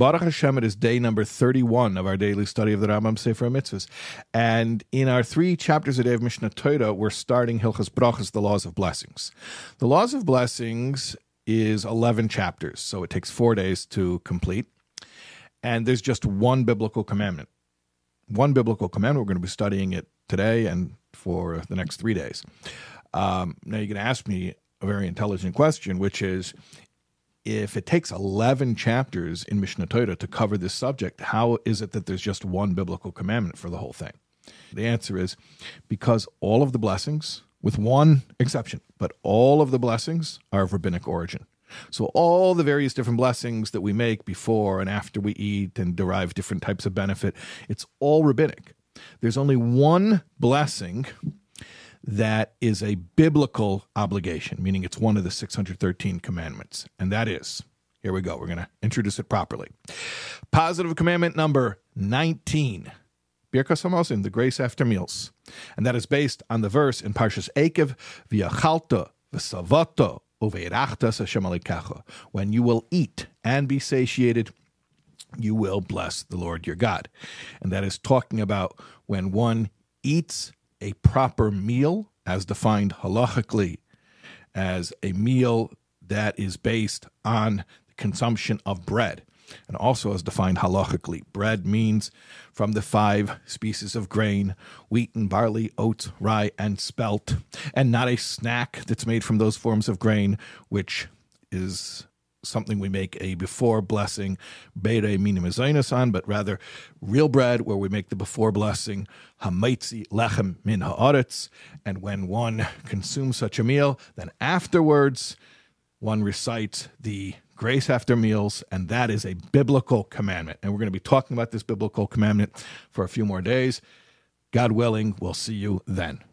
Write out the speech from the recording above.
Baruch Hashem, it is day number 31 of our daily study of the Rambam Sefer Mitzvahs. And in our three chapters a day of Mishneh Torah, we're starting Hilchas Brachas, the laws of blessings. The laws of blessings is 11 chapters, so it takes four days to complete. And there's just one biblical commandment. One biblical commandment. We're going to be studying it today and for the next three days. Um, now, you're going to ask me a very intelligent question, which is if it takes 11 chapters in Mishneh Torah to cover this subject, how is it that there's just one biblical commandment for the whole thing? The answer is because all of the blessings, with one exception, but all of the blessings are of rabbinic origin. So, all the various different blessings that we make before and after we eat and derive different types of benefit, it's all rabbinic. There's only one blessing that is a biblical obligation, meaning it's one of the 613 commandments. And that is, here we go, we're going to introduce it properly. Positive commandment number 19. Birkas Hamazon, the grace after meals. And that is based on the verse in Parshas Ekev, V'yachalta v'savata uveirachtas Hashem Elokecha. When you will eat and be satiated, you will bless the Lord your God. And that is talking about when one eats a proper meal, as defined halachically, as a meal that is based on the consumption of bread. And also, as defined halachically, bread means from the five species of grain wheat and barley, oats, rye, and spelt, and not a snack that's made from those forms of grain, which is something we make a before blessing bere minim on, but rather real bread where we make the before blessing hamotzi lechem min haaretz. And when one consumes such a meal, then afterwards one recites the grace after meals, and that is a biblical commandment. And we're going to be talking about this biblical commandment for a few more days. God willing, we'll see you then.